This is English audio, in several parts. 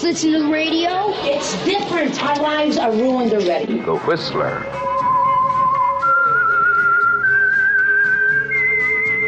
always listen to the radio. It's different. Our lives are ruined already. The Whistler.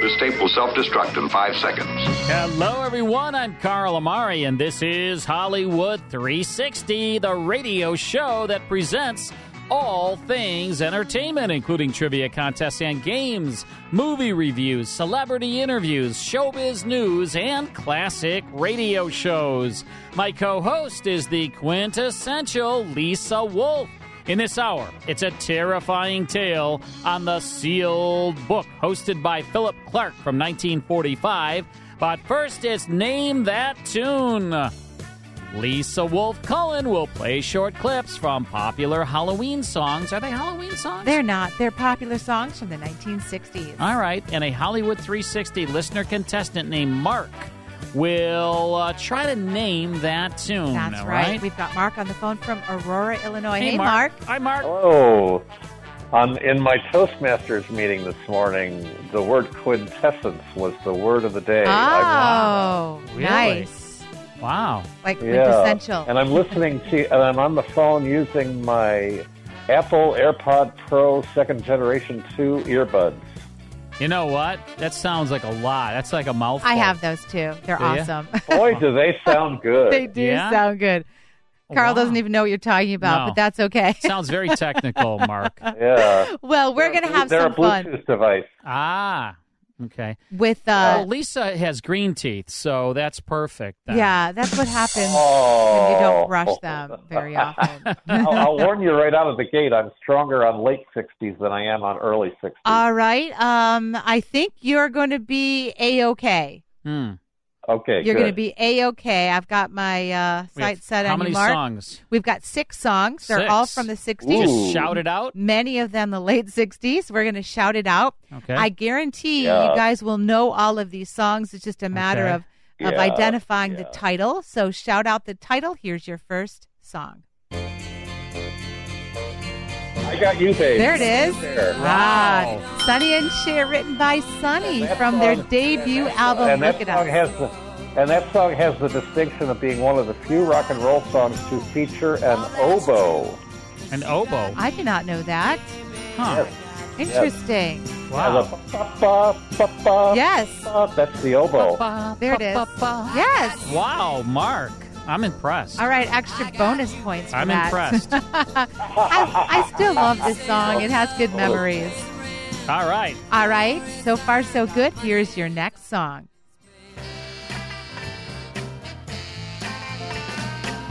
This tape will self-destruct in five seconds. Hello, everyone. I'm Carl Amari, and this is Hollywood 360, the radio show that presents all things entertainment, including trivia contests and games, movie reviews, celebrity interviews, showbiz news, and classic radio shows. My co host is the quintessential Lisa Wolf. In this hour, it's a terrifying tale on the sealed book, hosted by Phillip Clarke from 1945. But first, it's Name That Tune. Lisa Wolf Cullen will play short clips from popular Halloween songs. Are they Halloween songs? They're not. They're popular songs from the 1960s. All right. And a Hollywood 360 listener contestant named Mark will uh, try to name that tune. That's all right. right. We've got Mark on the phone from Aurora, Illinois. Hey, Hey, Mark. Mark. Hi, Mark. Oh, on, in my Toastmasters meeting this morning, the word quintessence was the word of the day. Oh, Really? nice. Wow. Like I'm- yeah, quintessential. and I'm listening to, and I'm on the phone using my Apple AirPod Pro second generation two earbuds. You know what? That sounds like a lot. That's like a mouthful. I have those too. They're Do awesome. Boy, do they sound good! they do Yeah? sound good. Carl Wow. doesn't even know what you're talking about, No. but that's okay. Sounds very technical, Mark. yeah, well, we're going to have they're some a fun Bluetooth device. Ah, okay. with Well, uh Lisa has green teeth, so that's perfect. then. yeah, that's what happens Oh, when you don't brush them very often. I'll, I'll warn you right out of the gate. I'm stronger on late 60s than I am on early 60s. All right. Um I think you're going to be a-okay. Hmm. Okay, You're going to be a-okay. I've got my uh We have sight set How on many you, Mark. songs? We've got six songs. They're all from the 60s. Ooh. Just shout it out. Many of them the late 60s. We're going to shout it out. Okay. I guarantee Yeah. you guys will know all of these songs. It's just a matter Okay. of, of Yeah, identifying the yeah. title. So shout out the title. Here's your first song. I got you, babe. There it is. There. Ah, Sonny and Cher, written by Sunny That from their song- debut album, and that Look It song Up. has the and that song has the distinction of being one of the few rock and roll songs to feature an oboe. An oboe. I did not know that. Huh. Yes. Interesting. Wow. And the ba- ba- ba- ba- Yes. ba- that's the oboe. There it is. Yes. Wow, Mark. I'm impressed. All right, extra bonus points for I'm that. impressed. I, I still love this song. It has good memories. All right. All right, so far so good. Here's your next song.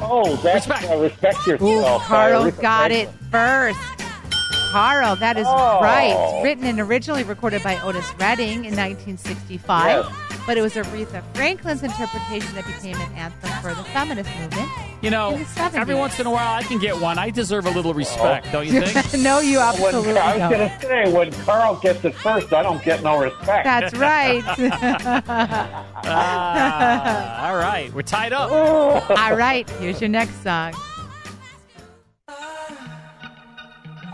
Oh, that's Respect. uh, respect Ooh, yourself. Carl Respect- got it first. Carl, that is Oh. right. Written and originally recorded by Otis Redding in 1965, Yes. But it was Aretha Franklin's interpretation that became an anthem for the feminist movement. You know, In the 70s. every once in a while I can get one. I deserve a little respect, don't you think? no, you When, absolutely I was going to say, when Carl gets it first, I don't get no respect. That's right. Ah, all right. We're tied up. All right, here's your next song.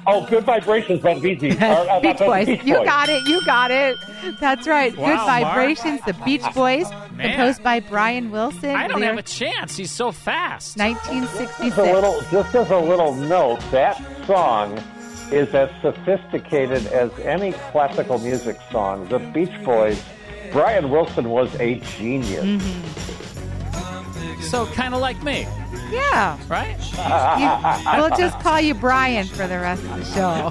Oh, Good Vibrations by Beach Boys. Or, uh, Beach by Boys. Beach You got it. You got it. That's right. Wow, Good Mark. Vibrations, the Beach Boys, Man. composed by Brian Wilson. I don't have a chance. He's so fast. 1966. Just a little, just as a little note, that song is as sophisticated as any classical music song. The Beach Boys, Brian Wilson was a genius. Mm-hmm. So kind of like me, Yeah. right? You, we'll just call you Brian for the rest of the show.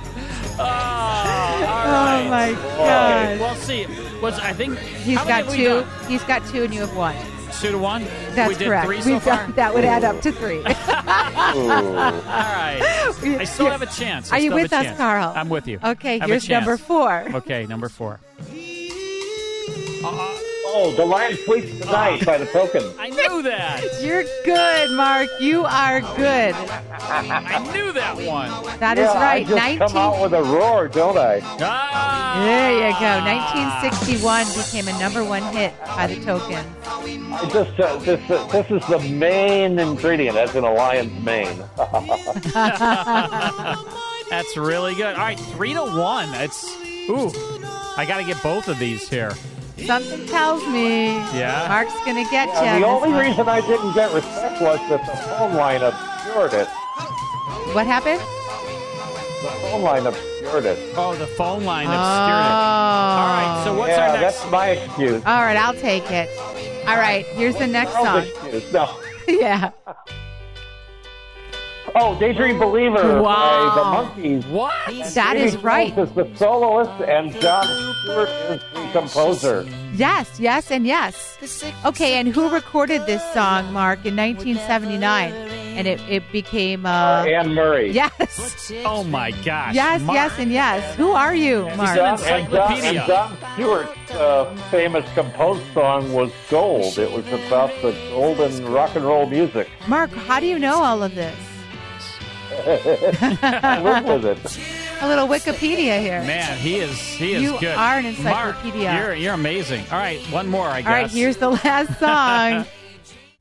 Oh, all Oh right. my Okay, god. Well, see. Was I think he's got two. done? He's got two, and you have one. Two to one. That's we did correct. three so We've far. done- that would add up to three. All right. I still have a chance. I Are you with us, chance. Carl? I'm with you. Okay, I have here's number four. Okay, number four. Uh-uh. Oh, the Lion Sleeps Tonight by the Token. I knew that. You're good, Mark. You are good. I knew that one. That is yeah, right. I just 19- come out with a roar, don't I? Ah! There you go. 1961 became a number one hit by the token. I just uh, this uh, this is the main ingredient, as in a lion's mane. That's really good. All right, three to one. It's ooh. I got to get both of these here. Something tells me Yeah? Mark's going to get Yeah, you. the only reason I didn't get respect was that the phone line obscured it. What happened? The phone line obscured it. Oh, the phone line Oh. obscured it. Oh. All right, so what's yeah, our next? that's my excuse. All right, I'll take it. All right, here's the next Carl's song. excuse. No. yeah. Oh, Daydream Believer Wow. by the Monkees. What? That Davy is right. Is the soloist, and John Stewart is the composer. Yes, yes, and yes. Okay, and who recorded this song, Mark, in 1979? And it, it became. Uh, Uh, Anne Murray. Yes. Oh my gosh. Yes, Mark. yes, and yes. Who are you, Mark? John, and, John, encyclopedia. and John Stewart's uh, famous composed song was Gold. It was about the golden rock and roll music. Mark, how do you know all of this? I live with it. A little Wikipedia here. Man, he is he is You good. are an encyclopedia. Mark, you're you're amazing. All right, one more, I guess. All right, here's the last song.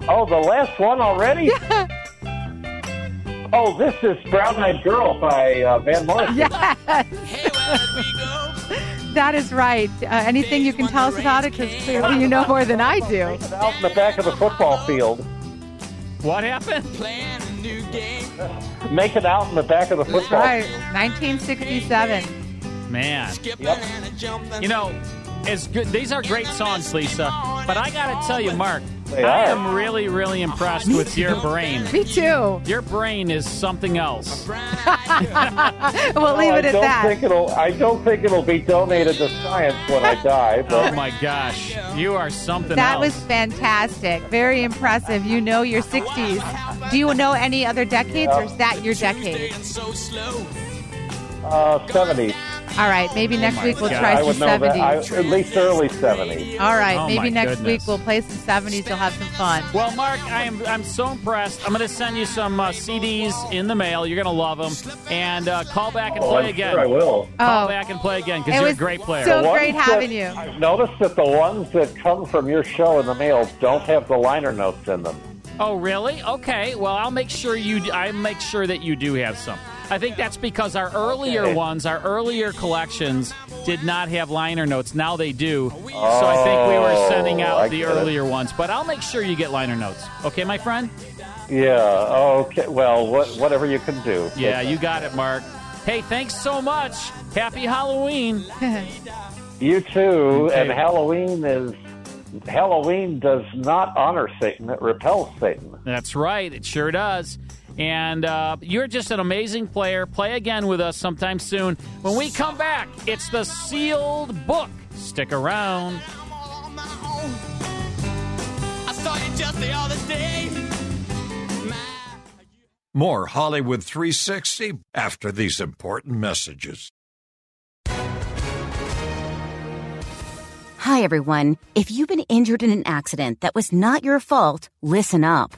Oh, the last one already? oh, this is Brown Eyed Girl by uh, Van Morrison. yes. Hey, where did go? That is right. Uh, anything you can tell us about it? Because clearly you know more than I do. Out in the back of the football field. What happened? Make it out in the back of the That's football right. 1967. Man, Yep. you know, it's good. These are great songs, Lisa. But I got to tell you, Mark, They I are. am really, really impressed with your brain. Me too. Your brain is something else. We'll leave I it at don't that. think it'll. I don't think it'll be donated to science when I die. Oh my gosh, you are something That else. was fantastic. Very impressive. You know your 60s. Do you know any other decades, or is that your decade? uh, seventy. All right, maybe next my week we'll God. try I some would know that. I, 70s. at least early seventy. All right, Oh, maybe next goodness. week we'll play some 70s. You'll have some fun. Well, Mark, I am I'm so impressed. I'm going to send you some uh, CDs in the mail. You're going to love them. And uh, call back and Oh, play I'm again. sure I will. Call Oh. back and play again because you're a great player. so- The ones great having that- you. I've noticed that the ones that come from your show in the mail don't have the liner notes in them. Oh, really? Okay. Well, I'll make sure you. I make sure that you do have some. I think that's because our earlier Okay. ones, our earlier collections, did not have liner notes. Now they do. so I think we were oh, sending Oh, out I the get it. earlier ones. But I'll make sure you get liner notes. Okay, my friend? Yeah. Oh, okay. Well, what, whatever you can do. Yeah, you got it, Mark. Hey, thanks so much. Happy Halloween. You too. Okay. And Halloween is Halloween does not honor Satan; it repels Satan. That's right. It sure does. And uh, you're just an amazing player. Play again with us sometime soon. When we come back, it's the sealed book. Stick around. More Hollywood 360 after these important messages. Hi, everyone. If you've been injured in an accident that was not your fault, listen up.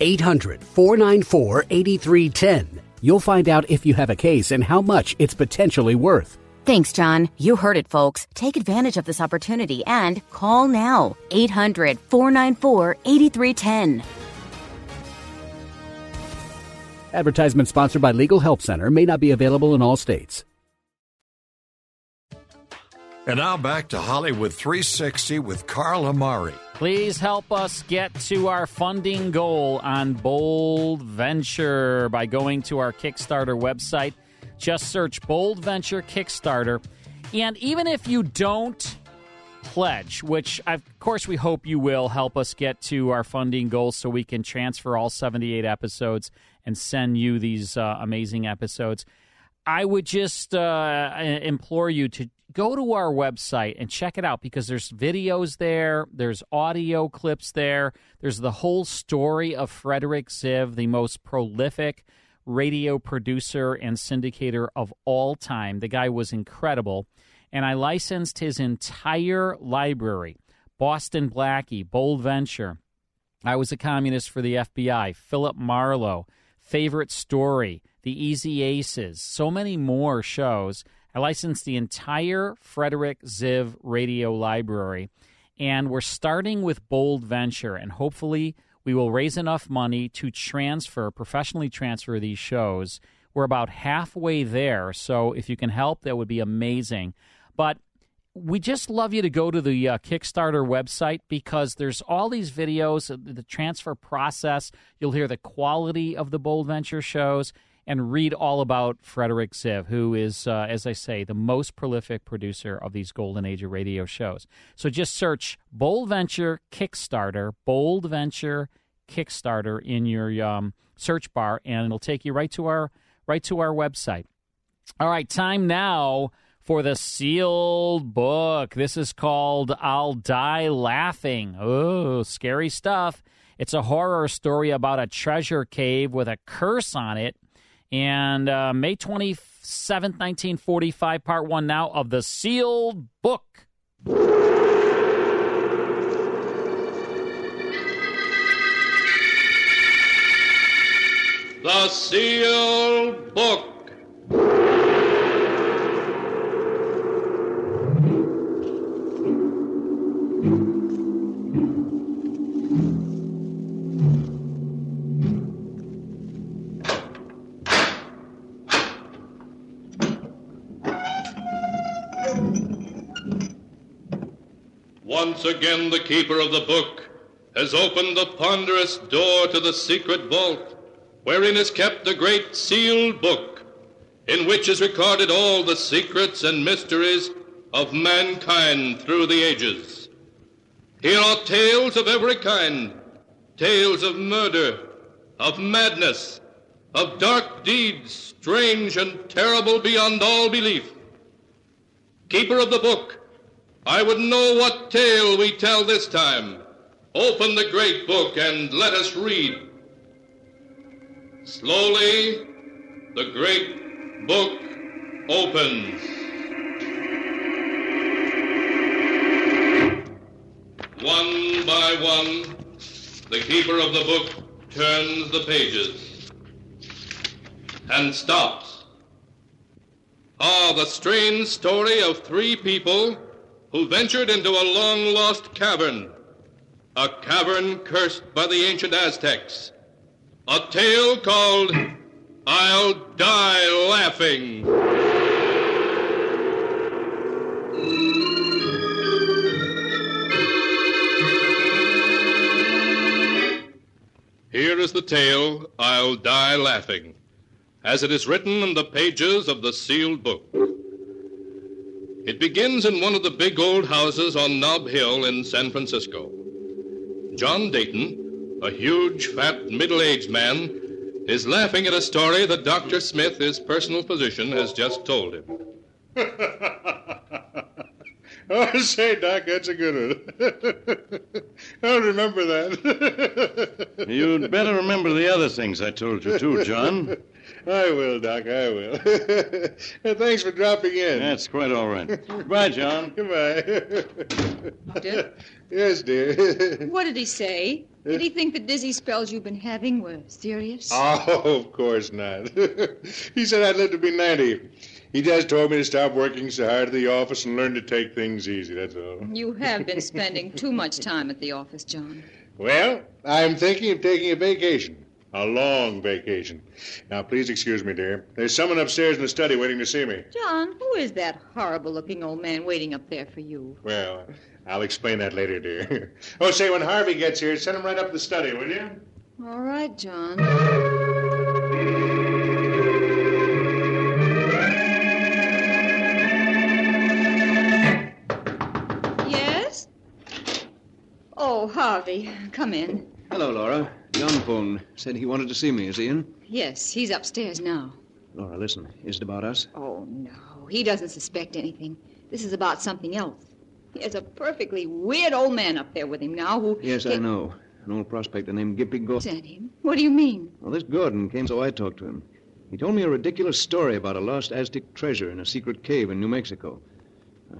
800 494 8310. You'll find out if you have a case and how much it's potentially worth. Thanks, John. You heard it, folks. Take advantage of this opportunity and call now. 800 494 8310. Advertisement sponsored by Legal Help Center may not be available in all states. And now back to Hollywood 360 with Carl Amari. Please help us get to our funding goal on Bold Venture by going to our Kickstarter website. Just search Bold Venture Kickstarter. And even if you don't pledge, which of course we hope you will help us get to our funding goal so we can transfer all 78 episodes and send you these uh, amazing episodes. I would just uh, implore you to go to our website and check it out because there's videos there, there's audio clips there, there's the whole story of Frederick Ziv, the most prolific radio producer and syndicator of all time. The guy was incredible. And I licensed his entire library Boston Blackie, Bold Venture. I was a communist for the FBI, Philip Marlowe, Favorite Story, The Easy Aces, so many more shows. I licensed the entire Frederick Ziv radio library. And we're starting with Bold Venture, and hopefully we will raise enough money to transfer, professionally transfer these shows. We're about halfway there, so if you can help, that would be amazing. But we just love you to go to the uh, Kickstarter website because there's all these videos, uh, the transfer process. You'll hear the quality of the Bold Venture shows and read all about Frederick Ziv, who is, uh, as I say, the most prolific producer of these Golden Age of radio shows. So just search Bold Venture Kickstarter, Bold Venture Kickstarter in your um, search bar, and it'll take you right to our right to our website. All right, time now for the sealed book. This is called I'll Die Laughing. Oh, scary stuff. It's a horror story about a treasure cave with a curse on it. And uh, May 27th, 1945, part one now of the sealed book. The sealed book. Once again, the keeper of the book has opened the ponderous door to the secret vault, wherein is kept the great sealed book, in which is recorded all the secrets and mysteries of mankind through the ages. Here are tales of every kind tales of murder, of madness, of dark deeds, strange and terrible beyond all belief. Keeper of the book, I would know what tale we tell this time. Open the great book and let us read. Slowly, the great book opens. One by one, the keeper of the book turns the pages and stops. Ah, the strange story of three people who ventured into a long lost cavern, a cavern cursed by the ancient Aztecs. A tale called I'll Die Laughing. Here is the tale, I'll Die Laughing, as it is written in the pages of the sealed book. It begins in one of the big old houses on Nob Hill in San Francisco. John Dayton, a huge, fat, middle aged man, is laughing at a story that Dr. Smith, his personal physician, has just told him. oh, say, Doc, that's a good one. I'll remember that. You'd better remember the other things I told you, too, John. I will, Doc, I will. Thanks for dropping in. That's quite all right. Goodbye, John. Goodbye. Oh, Doctor? yes, dear. What did he say? Did he think the dizzy spells you've been having were serious? Oh, of course not. he said I'd live to be 90. He just told me to stop working so hard at the office and learn to take things easy, that's all. You have been spending too much time at the office, John. Well, I'm thinking of taking a vacation. A long vacation. Now, please excuse me, dear. There's someone upstairs in the study waiting to see me. John, who is that horrible looking old man waiting up there for you? Well, I'll explain that later, dear. oh, say, when Harvey gets here, send him right up to the study, will you? All right, John. Yes? Oh, Harvey, come in. Hello, Laura. John phoned. Said he wanted to see me. Is he in? Yes, he's upstairs now. Laura, listen. Is it about us? Oh, no. He doesn't suspect anything. This is about something else. He has a perfectly weird old man up there with him now who. Yes, I know. An old prospector named Gimpy Gordon. Sent him? What do you mean? Well, this Gordon came, so I talked to him. He told me a ridiculous story about a lost Aztec treasure in a secret cave in New Mexico.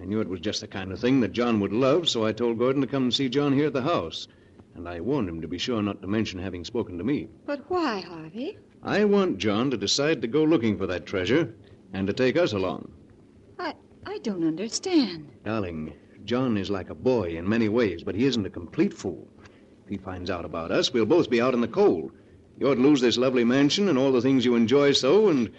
I knew it was just the kind of thing that John would love, so I told Gordon to come and see John here at the house. And I warned him to be sure not to mention having spoken to me. But why, Harvey? I want John to decide to go looking for that treasure and to take us along. I I don't understand. Darling, John is like a boy in many ways, but he isn't a complete fool. If he finds out about us, we'll both be out in the cold. You'd lose this lovely mansion and all the things you enjoy so, and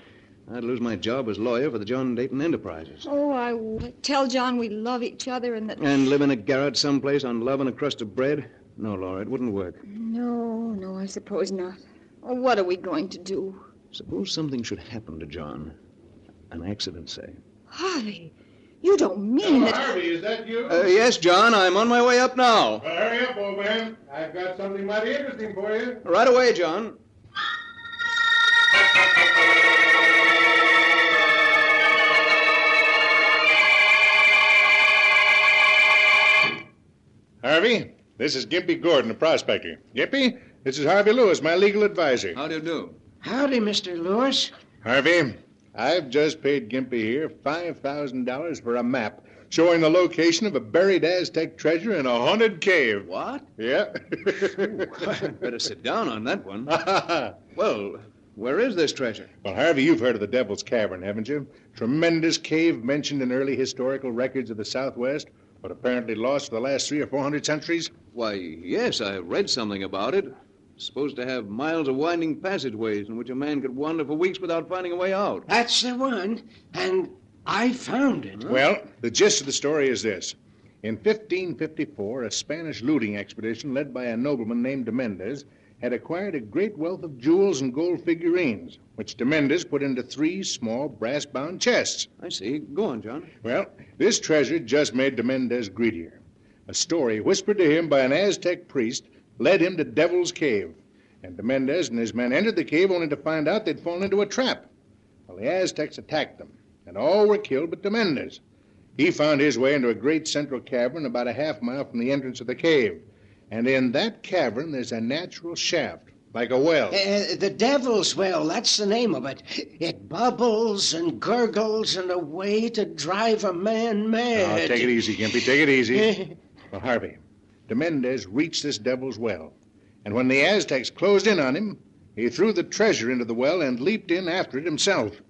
I'd lose my job as lawyer for the John Dayton Enterprises. Oh, I would. Tell John we love each other and that. And live in a garret someplace on love and a crust of bread? No, Laura, it wouldn't work. No, no, I suppose not. Oh, what are we going to do? Suppose something should happen to John. An accident, say. Harvey, you don't mean Hello, that. Harvey, is that you? Uh, yes, John, I'm on my way up now. Well, hurry up, old man. I've got something mighty interesting for you. Right away, John. Harvey, this is Gimpy Gordon, a prospector. Gimpy, this is Harvey Lewis, my legal advisor. How do you do? Howdy, Mr. Lewis. Harvey, I've just paid Gimpy here $5,000 for a map showing the location of a buried Aztec treasure in a haunted cave. What? Yeah. Better sit down on that one. well, where is this treasure? Well, Harvey, you've heard of the Devil's Cavern, haven't you? Tremendous cave mentioned in early historical records of the Southwest, but apparently lost for the last three or four hundred centuries. Why, yes, I read something about it. Supposed to have miles of winding passageways in which a man could wander for weeks without finding a way out. That's the one. And I found it. Well, the gist of the story is this. In 1554, a Spanish looting expedition led by a nobleman named de Mendez had acquired a great wealth of jewels and gold figurines, which de Mendez put into three small brass bound chests. I see. Go on, John. Well, this treasure just made de Mendez greedier. A story whispered to him by an Aztec priest led him to Devil's Cave. And de Mendez and his men entered the cave only to find out they'd fallen into a trap. Well, the Aztecs attacked them, and all were killed but de Mendez. He found his way into a great central cavern about a half mile from the entrance of the cave. And in that cavern, there's a natural shaft, like a well. Uh, the Devil's Well, that's the name of it. It bubbles and gurgles in a way to drive a man mad. Oh, take it easy, Gimpy. Take it easy. well, Harvey, de Mendez reached this devil's well. And when the Aztecs closed in on him, he threw the treasure into the well and leaped in after it himself.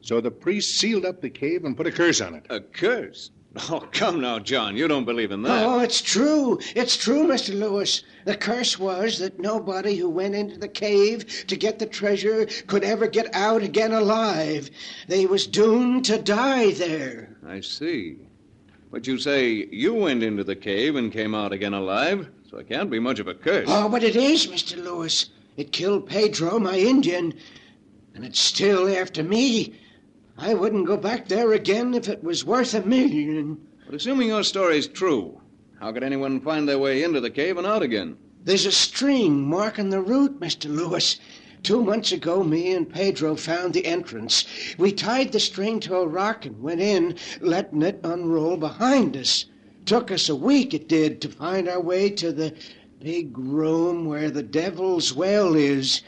So the priest sealed up the cave and put a curse on it. A curse? Oh, come now, John. You don't believe in that. Oh, it's true. It's true, Mr. Lewis. The curse was that nobody who went into the cave to get the treasure could ever get out again alive. They was doomed to die there. I see. But you say you went into the cave and came out again alive, so it can't be much of a curse. Oh, but it is, Mr. Lewis. It killed Pedro, my Indian, and it's still after me. I wouldn't go back there again if it was worth a million. But assuming your story's true, how could anyone find their way into the cave and out again? There's a string marking the route, Mr. Lewis. Two months ago, me and Pedro found the entrance. We tied the string to a rock and went in, letting it unroll behind us. Took us a week, it did, to find our way to the big room where the Devil's Well is.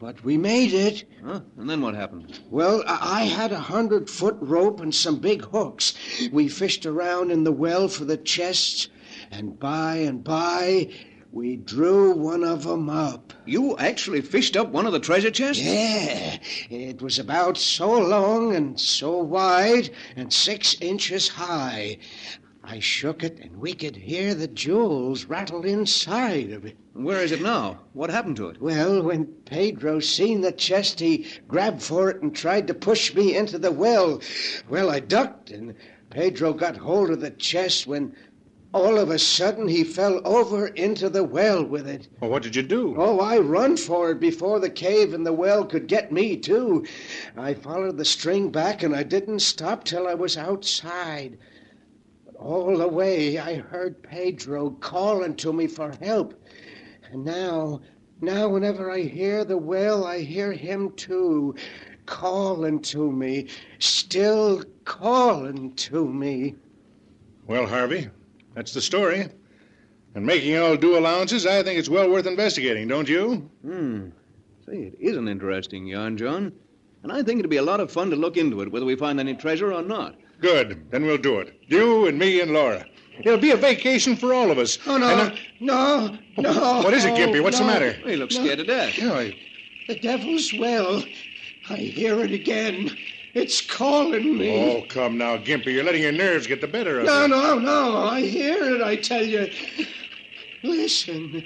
But we made it. Huh? And then what happened? Well, I had a hundred foot rope and some big hooks. We fished around in the well for the chests, and by and by, we drew one of 'em up. You actually fished up one of the treasure chests? Yeah. It was about so long and so wide and six inches high. I shook it, and we could hear the jewels rattle inside of it. Where is it now? What happened to it? Well, when Pedro seen the chest, he grabbed for it and tried to push me into the well. Well, I ducked, and Pedro got hold of the chest when all of a sudden he fell over into the well with it. Well, what did you do? Oh, I run for it before the cave and the well could get me, too. I followed the string back, and I didn't stop till I was outside. But All the way I heard Pedro calling to me for help. And now, now whenever I hear the well, I hear him too, calling to me, still calling to me. Well, Harvey, that's the story. And making all due allowances, I think it's well worth investigating, don't you? Hmm. Say, it is an interesting yarn, John. And I think it'd be a lot of fun to look into it, whether we find any treasure or not. Good. Then we'll do it. You and me and Laura. It'll be a vacation for all of us. Oh, no. And, uh, no, no. What is it, Gimpy? What's no, the matter? He looks no. scared to death. You know, I- The devil's well. I hear it again. It's calling me. Oh, come now, Gimpy. You're letting your nerves get the better of No, you. no, no. No. I hear it, I tell you. Listen.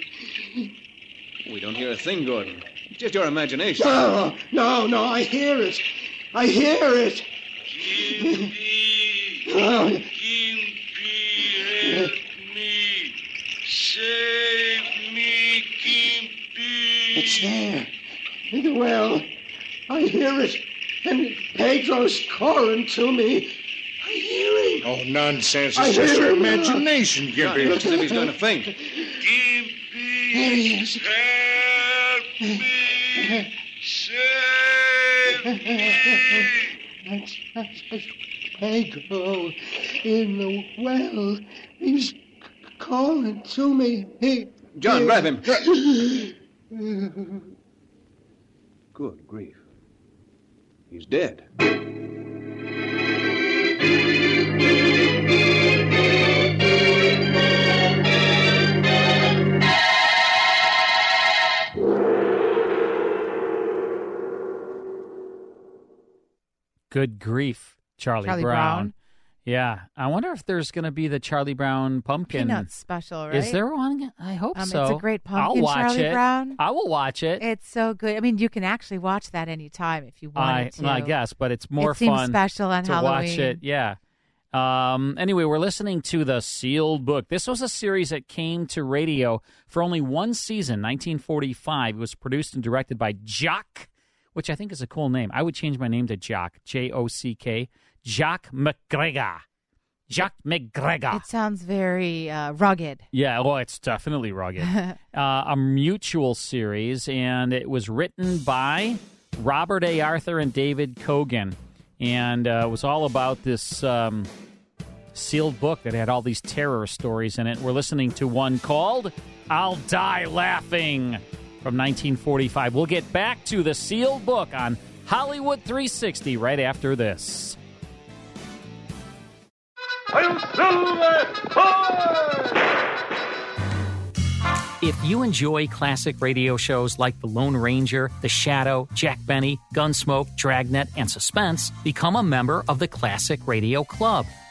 We don't hear a thing, Gordon. It's just your imagination. No, no, no. I hear it. I hear it. Oh, Save me, Gimpy. it's there. In the well. I hear it. And Pedro's calling to me. I hear him. Oh, nonsense. I It's just your imagination, John, he Gimpy. looks as if he's going to faint. There he is. That's, that's, that's Pedro in the well. He's calling to me. He, John, he- grab him. Good grief. He's dead. Good grief, Charlie, Charlie Brown. Brown. Yeah, I wonder if there's going to be the Charlie Brown pumpkin. Peanut special, right? Is there one? I hope Um, so. It's a great pumpkin, I'll watch Charlie it. Brown. I will watch it. It's so good. I mean, you can actually watch that anytime if you want to. I guess, but it's more It fun special on to Halloween. watch it. Yeah. Um, anyway, we're listening to the Sealed Book. This was a series that came to radio for only one season, 1945. It was produced and directed by Jock, which I think is a cool name. I would change my name to Jock, J O C K, Jock MacGregor. Jock MacGregor. It sounds very uh, rugged. Yeah, well, it's definitely rugged. uh, a mutual series, and it was written by Robert A. Arthur and David Kogan, and uh, it was all about this um, sealed book that had all these terror stories in it. We're listening to one called "I'll Die Laughing" from 1945. We'll get back to the sealed book on Hollywood 360 right after this. If you enjoy classic radio shows like The Lone Ranger, The Shadow, Jack Benny, Gunsmoke, Dragnet, and Suspense, become a member of the Classic Radio Club.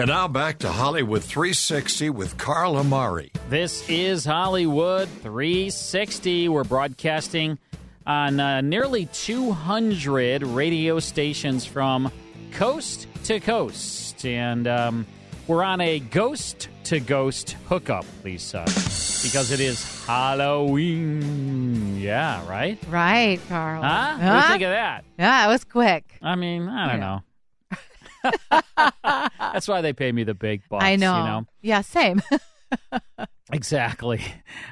And now back to Hollywood 360 with Carl Amari. This is Hollywood 360. We're broadcasting on uh, nearly 200 radio stations from coast to coast. And um, we're on a ghost to ghost hookup, Lisa, because it is Halloween. Yeah, right? Right, Carl. Huh? What do you think of that? Yeah, it was quick. I mean, I don't Yeah. know. That's why they pay me the big bucks. I know. You know? Yeah, same. Exactly.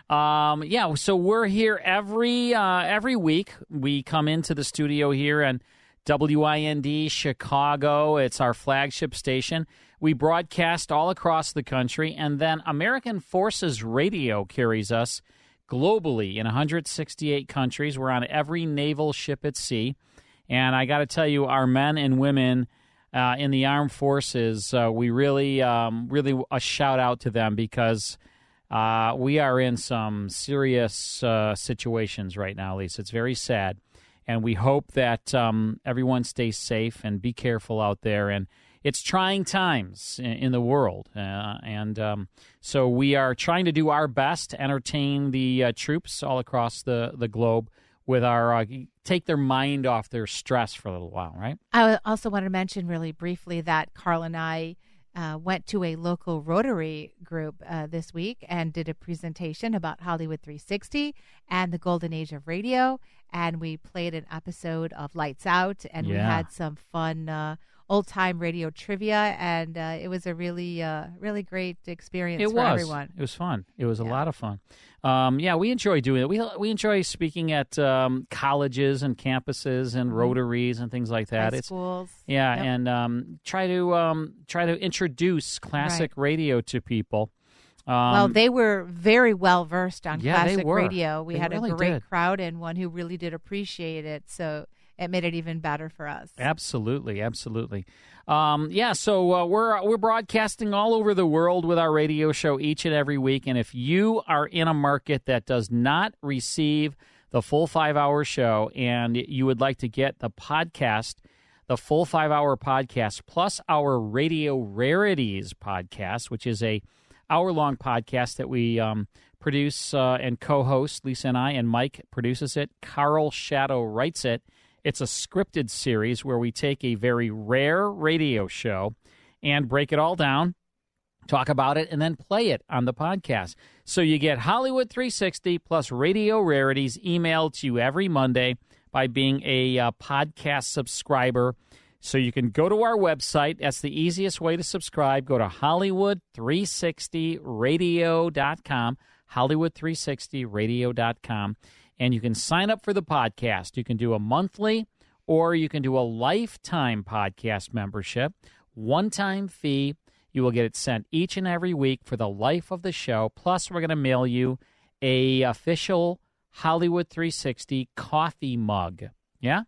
Um, yeah. So we're here every uh, every week. We come into the studio here and WIND Chicago. It's our flagship station. We broadcast all across the country, and then American Forces Radio carries us globally in 168 countries. We're on every naval ship at sea, and I got to tell you, our men and women uh, in the armed forces, uh, we really, um, really a shout out to them because uh, we are in some serious uh, situations right now, Lisa. It's very sad. And we hope that um, everyone stays safe and be careful out there. And it's trying times in, in the world. Uh, and um, so we are trying to do our best to entertain the uh, troops all across the, the globe with our uh, take their mind off their stress for a little while, right? I also want to mention really briefly that Carl and I uh, went to a local Rotary group uh, this week and did a presentation about Hollywood 360 and the golden age of radio. And we played an episode of Lights Out, and Yeah. we had some fun uh, old time radio trivia, and uh, it was a really, uh, really great experience It for was. everyone. It was fun. It was a lot of fun. Um, yeah, we enjoy doing it. We we enjoy speaking at um, colleges and campuses and rotaries and things like that. High it's schools. Yeah, Yep. and um, try to um, try to introduce classic radio to people. Um, well, they were very well versed on Yeah, classic radio. We They had really a great did. crowd and one who really did appreciate it. So it made it even better for us. Absolutely, absolutely. Um, yeah, so uh, we're we're broadcasting all over the world with our radio show each and every week. And if you are in a market that does not receive the full five hour show, and you would like to get the podcast, the full five hour podcast plus our radio rarities podcast, which is a hour long podcast that we um, produce uh, and co-host. Lisa and I and Mike produces it. Carl Shadow writes it. It's a scripted series where we take a very rare radio show and break it all down, talk about it, and then play it on the podcast. So you get Hollywood 360 plus radio rarities emailed to you every Monday by being a uh, podcast subscriber. So you can go to our website. That's the easiest way to subscribe. Go to Hollywood360radio.com, Hollywood360radio.com, and you can sign up for the podcast. You can do a monthly or you can do a lifetime podcast membership. One time fee. You will get it sent each and every week for the life of the show. Plus, we're going to mail you a official Hollywood 360 coffee mug. Yeah?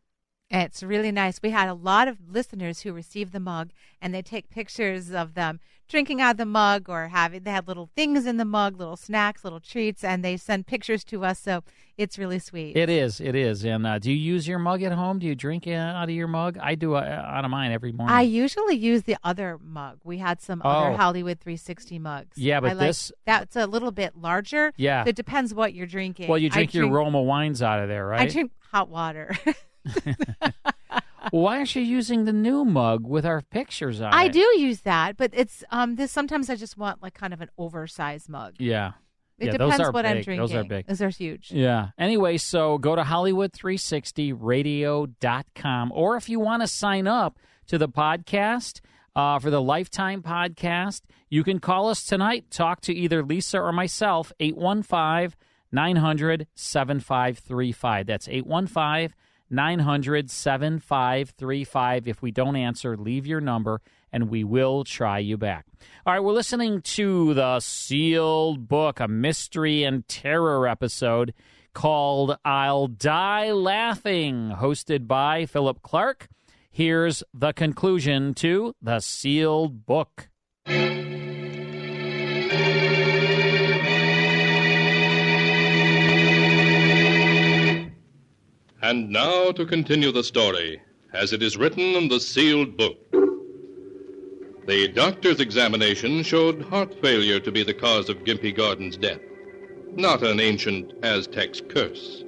It's really nice. We had a lot of listeners who received the mug and they take pictures of them drinking out of the mug or having they had little things in the mug, little snacks, little treats, and they send pictures to us. So it's really sweet. It is. It is. And uh, do you use your mug at home? Do you drink out of your mug? I do uh, out of mine every morning. I usually use the other mug. We had some Oh. other Hollywood 360 mugs. Yeah, but I like- this- that's a little bit larger. Yeah. So it depends what you're drinking. well, you I drink your Roma wines out of there, right? I drink hot water. why aren't you using the new mug with our pictures on it? I it? do use that, but it's um this sometimes I just want like kind of an oversized mug. Yeah. It yeah, depends those are what big. I'm drinking. Those are big. Those are huge. Yeah. Anyway, so go to Hollywood360radio.com. Or if you want to sign up to the podcast uh, for the Lifetime podcast, you can call us tonight. Talk to either Lisa or myself, 815 900 7535. That's 815 900 7535. If we don't answer, leave your number and we will try you back. All right, we're listening to the Sealed Book, a mystery and terror episode called I'll Die Laughing, hosted by Phillip Clarke. Here's the conclusion to the Sealed Book. And now to continue the story, as it is written in the sealed book. The doctor's examination showed heart failure to be the cause of Gimpy Gordon's death, not an ancient Aztec's curse.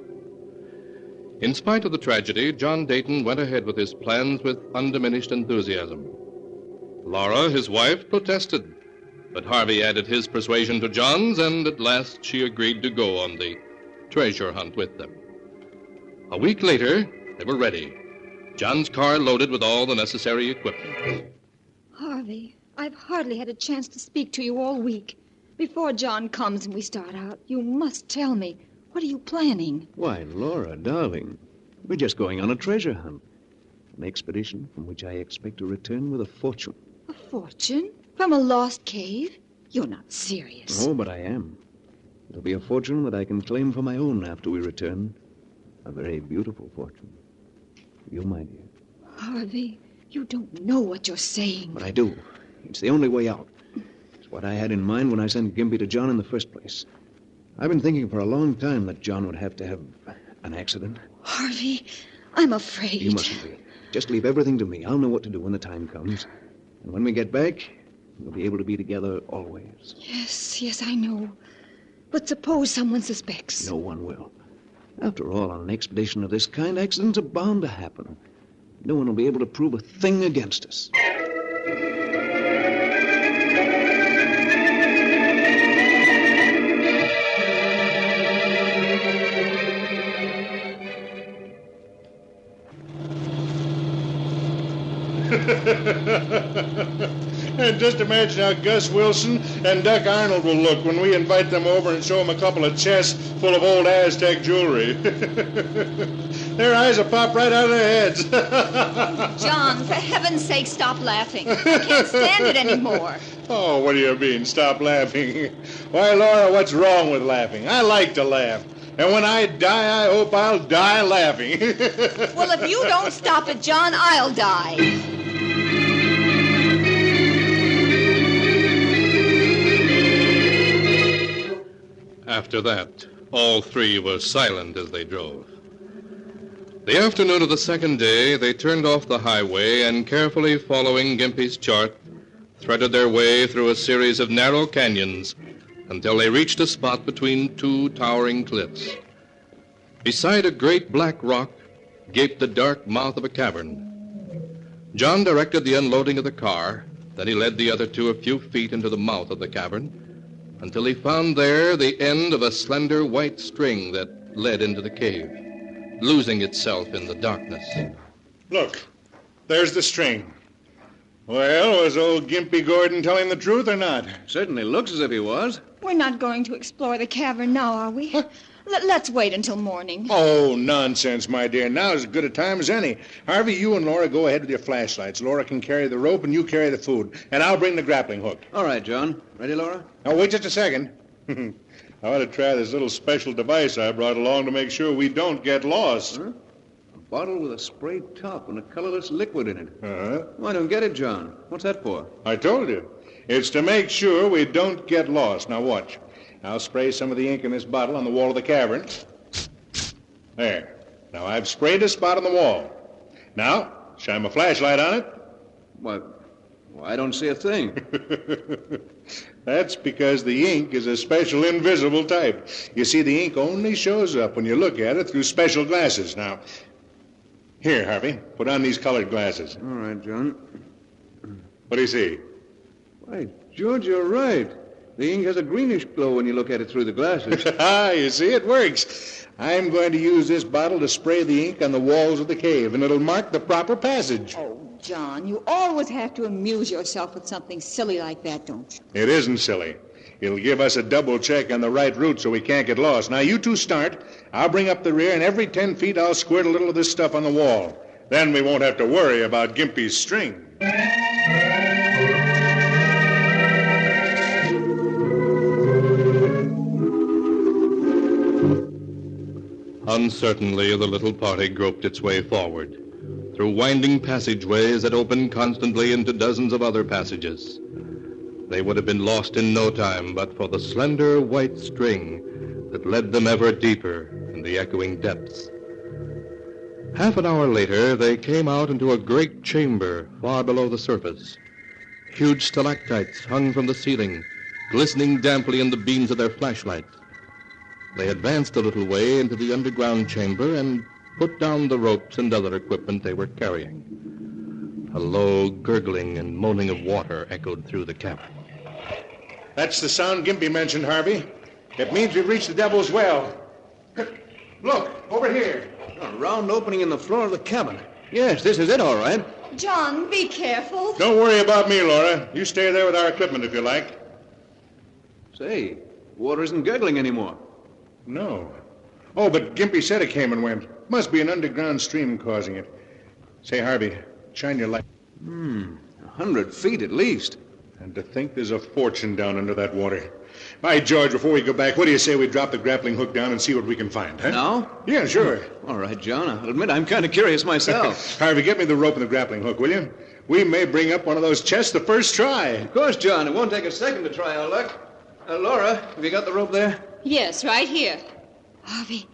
In spite of the tragedy, John Dayton went ahead with his plans with undiminished enthusiasm. Laura, his wife, protested, but Harvey added his persuasion to John's, and at last she agreed to go on the treasure hunt with them. A week later, they were ready. John's car loaded with all the necessary equipment. Harvey, I've hardly had a chance to speak to you all week. Before John comes and we start out, you must tell me. What are you planning? Why, Laura, darling, we're just going on a treasure hunt. An expedition from which I expect to return with a fortune. A fortune? From a lost cave? You're not serious. Oh, but I am. It'll be a fortune that I can claim for my own after we return. A very beautiful fortune. You, my dear. Harvey, You don't know what you're saying. But I do. It's the only way out. It's what I had in mind when I sent Gimpy to John in the first place. I've been thinking for a long time that John would have to have an accident. Harvey, I'm afraid. You mustn't be. Just leave everything to me. I'll know what to do when the time comes. And when we get back, we'll be able to be together always. Yes, yes, I know. But suppose someone suspects. No one will. After all, on an expedition of this kind, accidents are bound to happen. No one will be able to prove a thing against us. and just imagine how Gus Wilson and Duck Arnold will look when we invite them over and show them a couple of chests full of old Aztec jewelry. their eyes will pop right out of their heads. John, for heaven's sake, stop laughing. I can't stand it anymore. Oh, what do you mean? Stop laughing. Why, Laura, what's wrong with laughing? I like to laugh. And when I die, I hope I'll die laughing. well, if you don't stop it, John, I'll die. After that, all three were silent as they drove. The afternoon of the second day, they turned off the highway and, carefully following Gimpy's chart, threaded their way through a series of narrow canyons until they reached a spot between two towering cliffs. Beside a great black rock gaped the dark mouth of a cavern. John directed the unloading of the car, then he led the other two a few feet into the mouth of the cavern until he found there the end of a slender white string that led into the cave, losing itself in the darkness. Look, there's the string. Well, was old Gimpy Gordon telling the truth or not? Certainly looks as if he was. We're not going to explore the cavern now, are we? Let, us wait until morning. Oh, nonsense, my dear. Now's as good a time as any. Harvey, you and Laura go ahead with your flashlights. Laura can carry the rope and you carry the food. And I'll bring the grappling hook. All right, John. Ready, Laura? Now, wait just a second. I ought to try this little special device I brought along to make sure we don't get lost. Huh? A bottle with a sprayed top and a colorless liquid in it. Uh-huh. Well, I don't get it, John. What's that for? I told you. It's to make sure we don't get lost. Now, watch. I'll spray some of the ink in this bottle on the wall of the cavern. There. Now I've sprayed a spot on the wall. Now, shine my flashlight on it. Why, well, I don't see a thing. That's because the ink is a special invisible type. You see, the ink only shows up when you look at it through special glasses. Now, here, Harvey, put on these colored glasses. All right, John. What do you see? Why, George, you're right. The ink has a greenish glow when you look at it through the glasses. ah, you see, it works. I'm going to use this bottle to spray the ink on the walls of the cave, and it'll mark the proper passage. Oh, John, you always have to amuse yourself with something silly like that, don't you? It isn't silly. It'll give us a double check on the right route so we can't get lost. Now, you two start. I'll bring up the rear, and every ten feet I'll squirt a little of this stuff on the wall. Then we won't have to worry about Gimpy's string. Uncertainly, the little party groped its way forward, through winding passageways that opened constantly into dozens of other passages. They would have been lost in no time but for the slender white string that led them ever deeper in the echoing depths. Half an hour later, they came out into a great chamber far below the surface. Huge stalactites hung from the ceiling, glistening damply in the beams of their flashlights. They advanced a little way into the underground chamber and put down the ropes and other equipment they were carrying. A low gurgling and moaning of water echoed through the cavern. That's the sound Gimpy mentioned, Harvey. It means we've reached the Devil's Well. Look, over here. A round opening in the floor of the cabin. Yes, this is it, all right. John, be careful. Don't worry about me, Laura. You stay there with our equipment if you like. Say, water isn't gurgling anymore. No. Oh, but Gimpy said it came and went. Must be an underground stream causing it. Say, Harvey, shine your light. Hmm, a hundred feet at least. And to think there's a fortune down under that water. By George, before we go back, what do you say we drop the grappling hook down and see what we can find, huh? Now? Yeah, sure. All right, John. I'll admit I'm kind of curious myself. Harvey, get me the rope and the grappling hook, will you? we may bring up one of those chests the first try. Of course, John. It won't take a second to try our luck. Uh, Laura, have you got the rope there? Yes, right here. Harvey,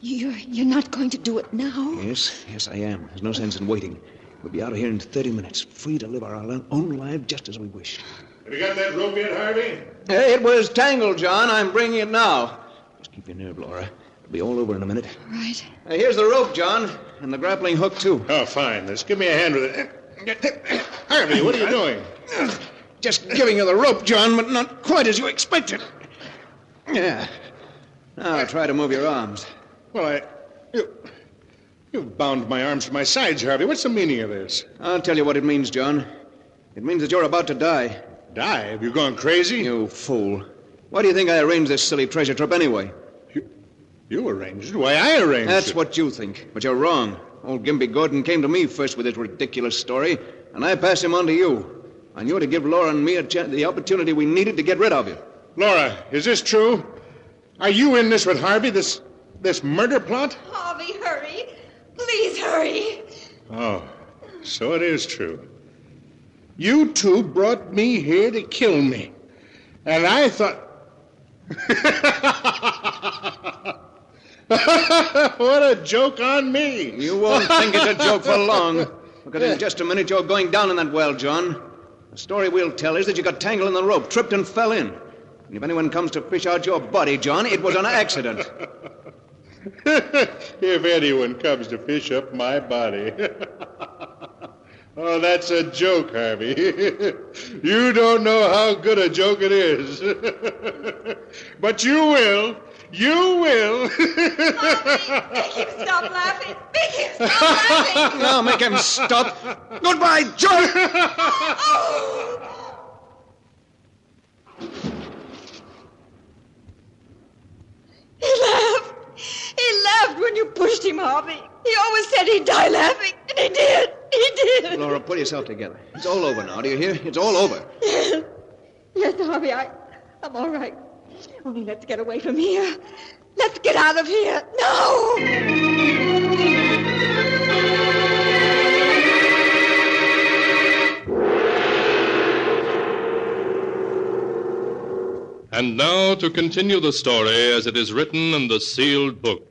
you're, you're not going to do it now? Yes, yes, I am. There's no sense in waiting. We'll be out of here in 30 minutes, free to live our own life just as we wish. Have you got that rope yet, Harvey? Hey, it was tangled, John. I'm bringing it now. Just keep your nerve, Laura. It'll be all over in a minute. Right. Uh, here's the rope, John, and the grappling hook, too. Oh, fine. Just give me a hand with it. Harvey, what are you doing? Just giving you the rope, John, but not quite as you expected. Yeah. Now try to move your arms. Well, I. You, you've bound my arms to my sides, Harvey. What's the meaning of this? I'll tell you what it means, John. It means that you're about to die. Die? Have you gone crazy? You fool. Why do you think I arranged this silly treasure trip anyway? You, you arranged it? Why, I arranged That's it. That's what you think, but you're wrong. Old Gimpy Gordon came to me first with his ridiculous story, and I passed him on to you. I knew to give Laura and me a ch- the opportunity we needed to get rid of you. Laura, is this true? Are you in this with Harvey, this this murder plot? Harvey, hurry. Please hurry. Oh, so it is true. You two brought me here to kill me. And I thought. what a joke on me. You won't think it's a joke for long. Because in just a minute you're going down in that well, John. The story we'll tell is that you got tangled in the rope, tripped and fell in. And if anyone comes to fish out your body, John, it was an accident. if anyone comes to fish up my body. oh, that's a joke, Harvey. you don't know how good a joke it is. but you will. You will. Make him stop laughing. Make him stop laughing. now make him stop. Goodbye, John. He oh, laughed. He laughed when you pushed him, Harvey. He always said he'd die laughing, and he did. He did. Laura, pull yourself together. It's all over now. Do you hear? It's all over. Yes, yes, Harvey, I, I'm all right. Only let's get away from here. Let's get out of here. No! And now to continue the story as it is written in the sealed book.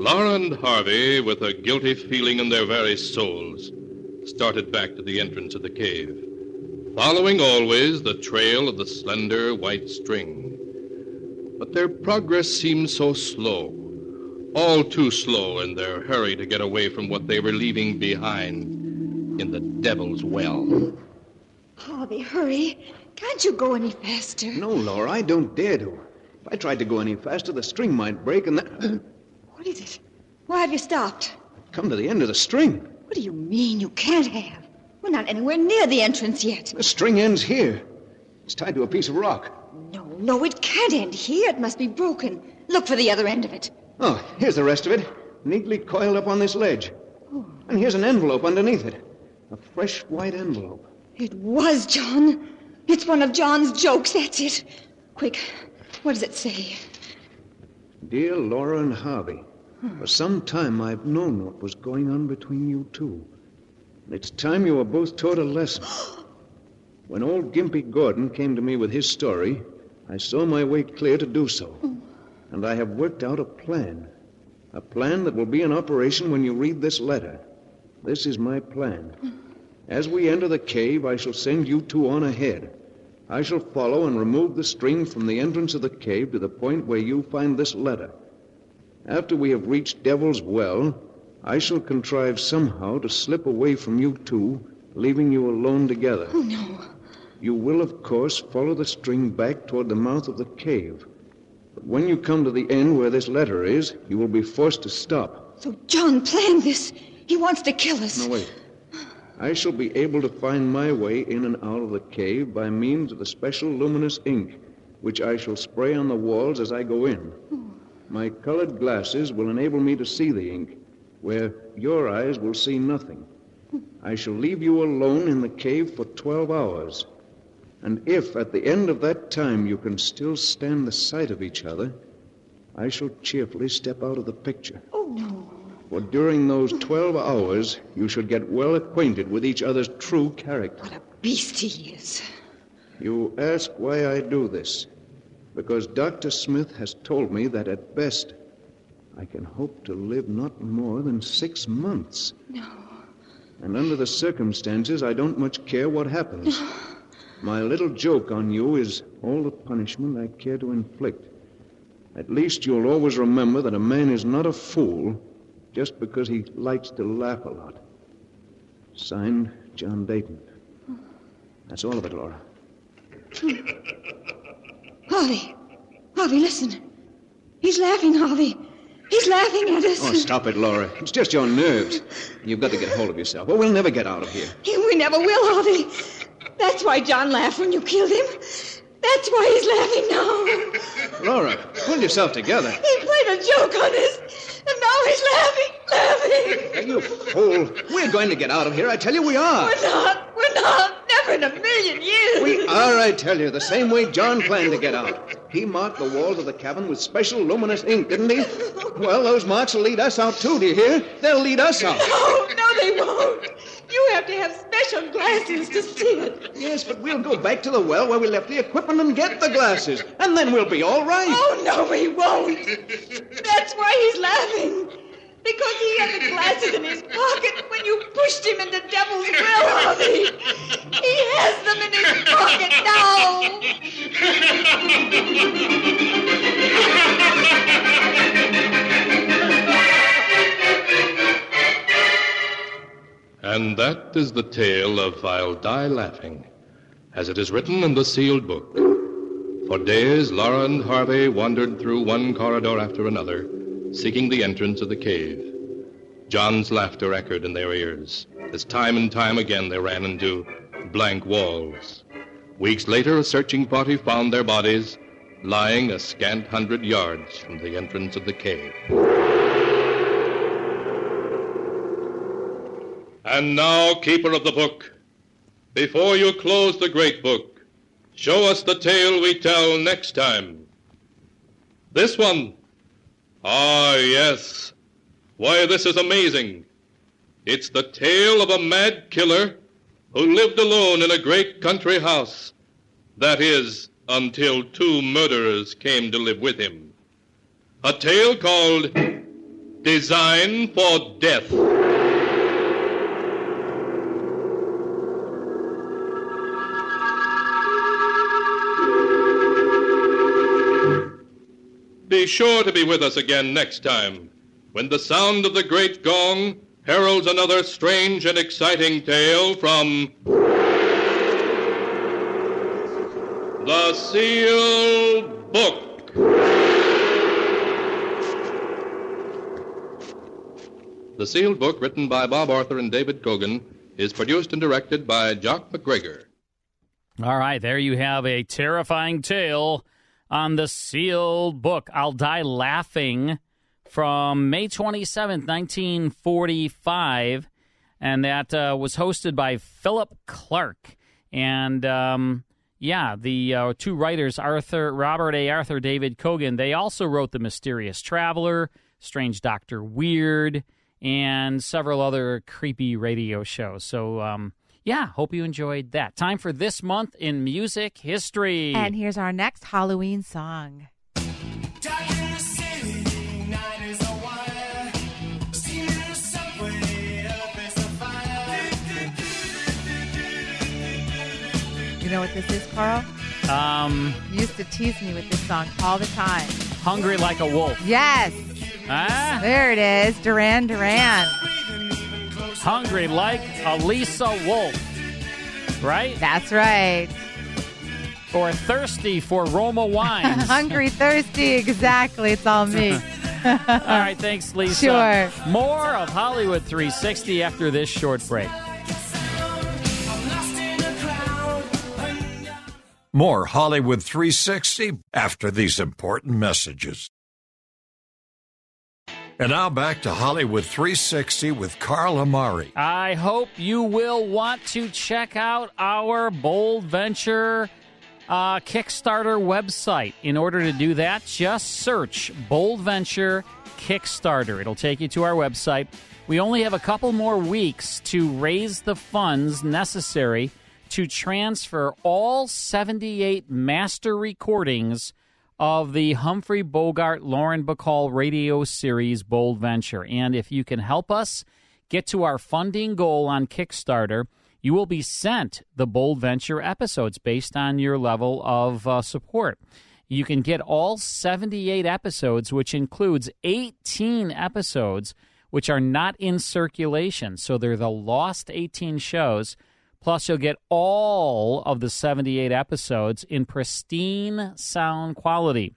Laura and Harvey, with a guilty feeling in their very souls, started back to the entrance of the cave, following always the trail of the slender white string. But their progress seemed so slow, all too slow in their hurry to get away from what they were leaving behind in the Devil's Well. Harvey, hurry. Can't you go any faster? No, Laura, I don't dare to. If I tried to go any faster, the string might break and then. What is it? Why have you stopped? come to the end of the string. What do you mean you can't have? We're not anywhere near the entrance yet. The string ends here. It's tied to a piece of rock. No, no, it can't end here. It must be broken. Look for the other end of it. Oh, here's the rest of it, neatly coiled up on this ledge. Oh. And here's an envelope underneath it. A fresh white envelope. It was John. It's one of John's jokes, that's it. Quick, what does it say? Dear Laura and Harvey, for some time I've known what was going on between you two. And it's time you were both taught a lesson. When old Gimpy Gordon came to me with his story, I saw my way clear to do so. And I have worked out a plan. A plan that will be in operation when you read this letter. This is my plan. As we enter the cave, I shall send you two on ahead. I shall follow and remove the string from the entrance of the cave to the point where you find this letter. After we have reached Devil's Well, I shall contrive somehow to slip away from you two, leaving you alone together. Oh, no. You will, of course, follow the string back toward the mouth of the cave. But when you come to the end where this letter is, you will be forced to stop. So John planned this. He wants to kill us. No, wait. I shall be able to find my way in and out of the cave by means of the special luminous ink, which I shall spray on the walls as I go in. Oh. My colored glasses will enable me to see the ink, where your eyes will see nothing. I shall leave you alone in the cave for 12 hours. And if at the end of that time you can still stand the sight of each other, I shall cheerfully step out of the picture. Oh, no. For during those 12 hours, you should get well acquainted with each other's true character. What a beast he is. You ask why I do this. Because Dr. Smith has told me that at best, I can hope to live not more than six months. No. And under the circumstances, I don't much care what happens. No. My little joke on you is all the punishment I care to inflict. At least you'll always remember that a man is not a fool just because he likes to laugh a lot. Signed, John Dayton. Hmm. That's all of it, Laura. Harvey. Harvey, listen. He's laughing, Harvey. He's laughing at us. Oh, stop it, Laura. It's just your nerves. You've got to get hold of yourself, or we'll never get out of here. We never will, Harvey. That's why John laughed when you killed him. That's why he's laughing now. Laura, pull yourself together. He played a joke on us, and now he's laughing, laughing. You fool. We're going to get out of here. I tell you we are. We're not. We're not. Never in a million years. We are, I tell you, the same way John planned to get out. He marked the walls of the cabin with special luminous ink, didn't he? Well, those marks will lead us out, too, do you hear? They'll lead us out. No, no, they won't. You have to have special glasses to see it. Yes, but we'll go back to the well where we left the equipment and get the glasses, and then we'll be all right. Oh, no, we won't. That's why he's laughing. Because he had the glasses in his pocket when you pushed him into Devil's Well, Harvey. He has them in his pocket now. And that is the tale of I'll Die Laughing, as it is written in the sealed book. For days, Laura and Harvey wandered through one corridor after another, seeking the entrance of the cave. John's laughter echoed in their ears, as time and time again they ran into blank walls. Weeks later, a searching party found their bodies lying a scant hundred yards from the entrance of the cave. And now, keeper of the book, before you close the great book, show us the tale we tell next time. This one. Ah, yes. Why, this is amazing. It's the tale of a mad killer who lived alone in a great country house. That is, until two murderers came to live with him. A tale called Design for Death. Be sure to be with us again next time when the sound of the great gong heralds another strange and exciting tale from The Sealed Book. The Sealed Book, written by Bob Arthur and David Kogan, is produced and directed by Jock MacGregor. All right, there you have a terrifying tale on the sealed book. I'll Die Laughing from May 27th, 1945. And that uh, was hosted by Phillip Clarke. And um, yeah, the uh, two writers, Arthur Robert A. Arthur, David Kogan, they also wrote The Mysterious Traveler, Strange Doctor Weird, and several other creepy radio shows. So, um, yeah, hope you enjoyed that. Time for this month in music history. And here's our next Halloween song. You know what this is, Carl? Um, You used to tease me with this song all the time. Hungry Like a Wolf. Yes. Ah, There it is. Duran Duran. Hungry like Elisa Wolf. Right? That's right. Or thirsty for Roma wines. Hungry, thirsty. Exactly. It's all me. All right, thanks, Lisa. Sure. More of Hollywood 360 after this short break. More Hollywood 360 after these important messages. And now back to Hollywood 360 with Carl Amari. I hope you will want to check out our bold venture uh, Kickstarter website. In order to do that, just search Bold Venture Kickstarter. It'll take you to our website. We only have a couple more weeks to raise the funds necessary to transfer all 78 master recordings of the Humphrey Bogart Lauren Bacall radio series Bold Venture. And if you can help us get to our funding goal on Kickstarter, you will be sent the Bold Venture episodes based on your level of uh, support. You can get all 78 episodes, which includes 18 episodes which are not in circulation. So they're the lost 18 shows Plus, you'll get all of the 78 episodes in pristine sound quality.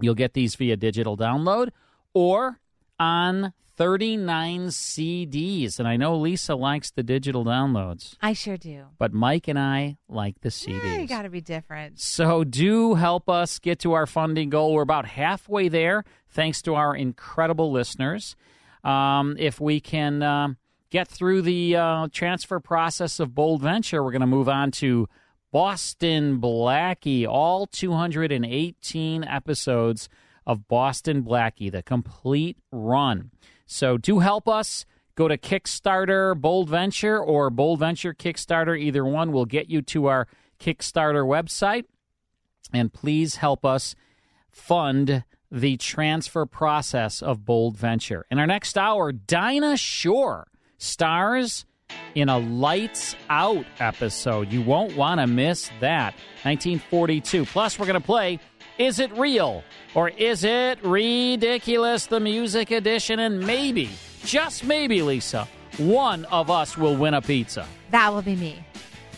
You'll get these via digital download or on 39 CDs. And I know Lisa likes the digital downloads. I sure do. But Mike and I like the CDs. Yeah, you got to be different. So do help us get to our funding goal. We're about halfway there, thanks to our incredible listeners. Um, if we can. Uh, get through the uh, transfer process of Bold Venture, we're going to move on to Boston Blackie, all 218 episodes of Boston Blackie, the complete run. So do help us. Go to Kickstarter Bold Venture or Bold Venture Kickstarter. Either one will get you to our Kickstarter website. And please help us fund the transfer process of Bold Venture. In our next hour, Dinah Shore stars in a Lights Out episode. You won't want to miss that. 1942. Plus, we're going to play Is It Real or Is It Ridiculous? The music edition. And maybe, just maybe, Lisa, one of us will win a pizza. That will be me.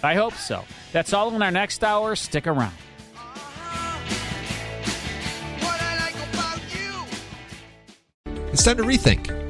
I hope so. That's all in our next hour. Stick around. It's time to rethink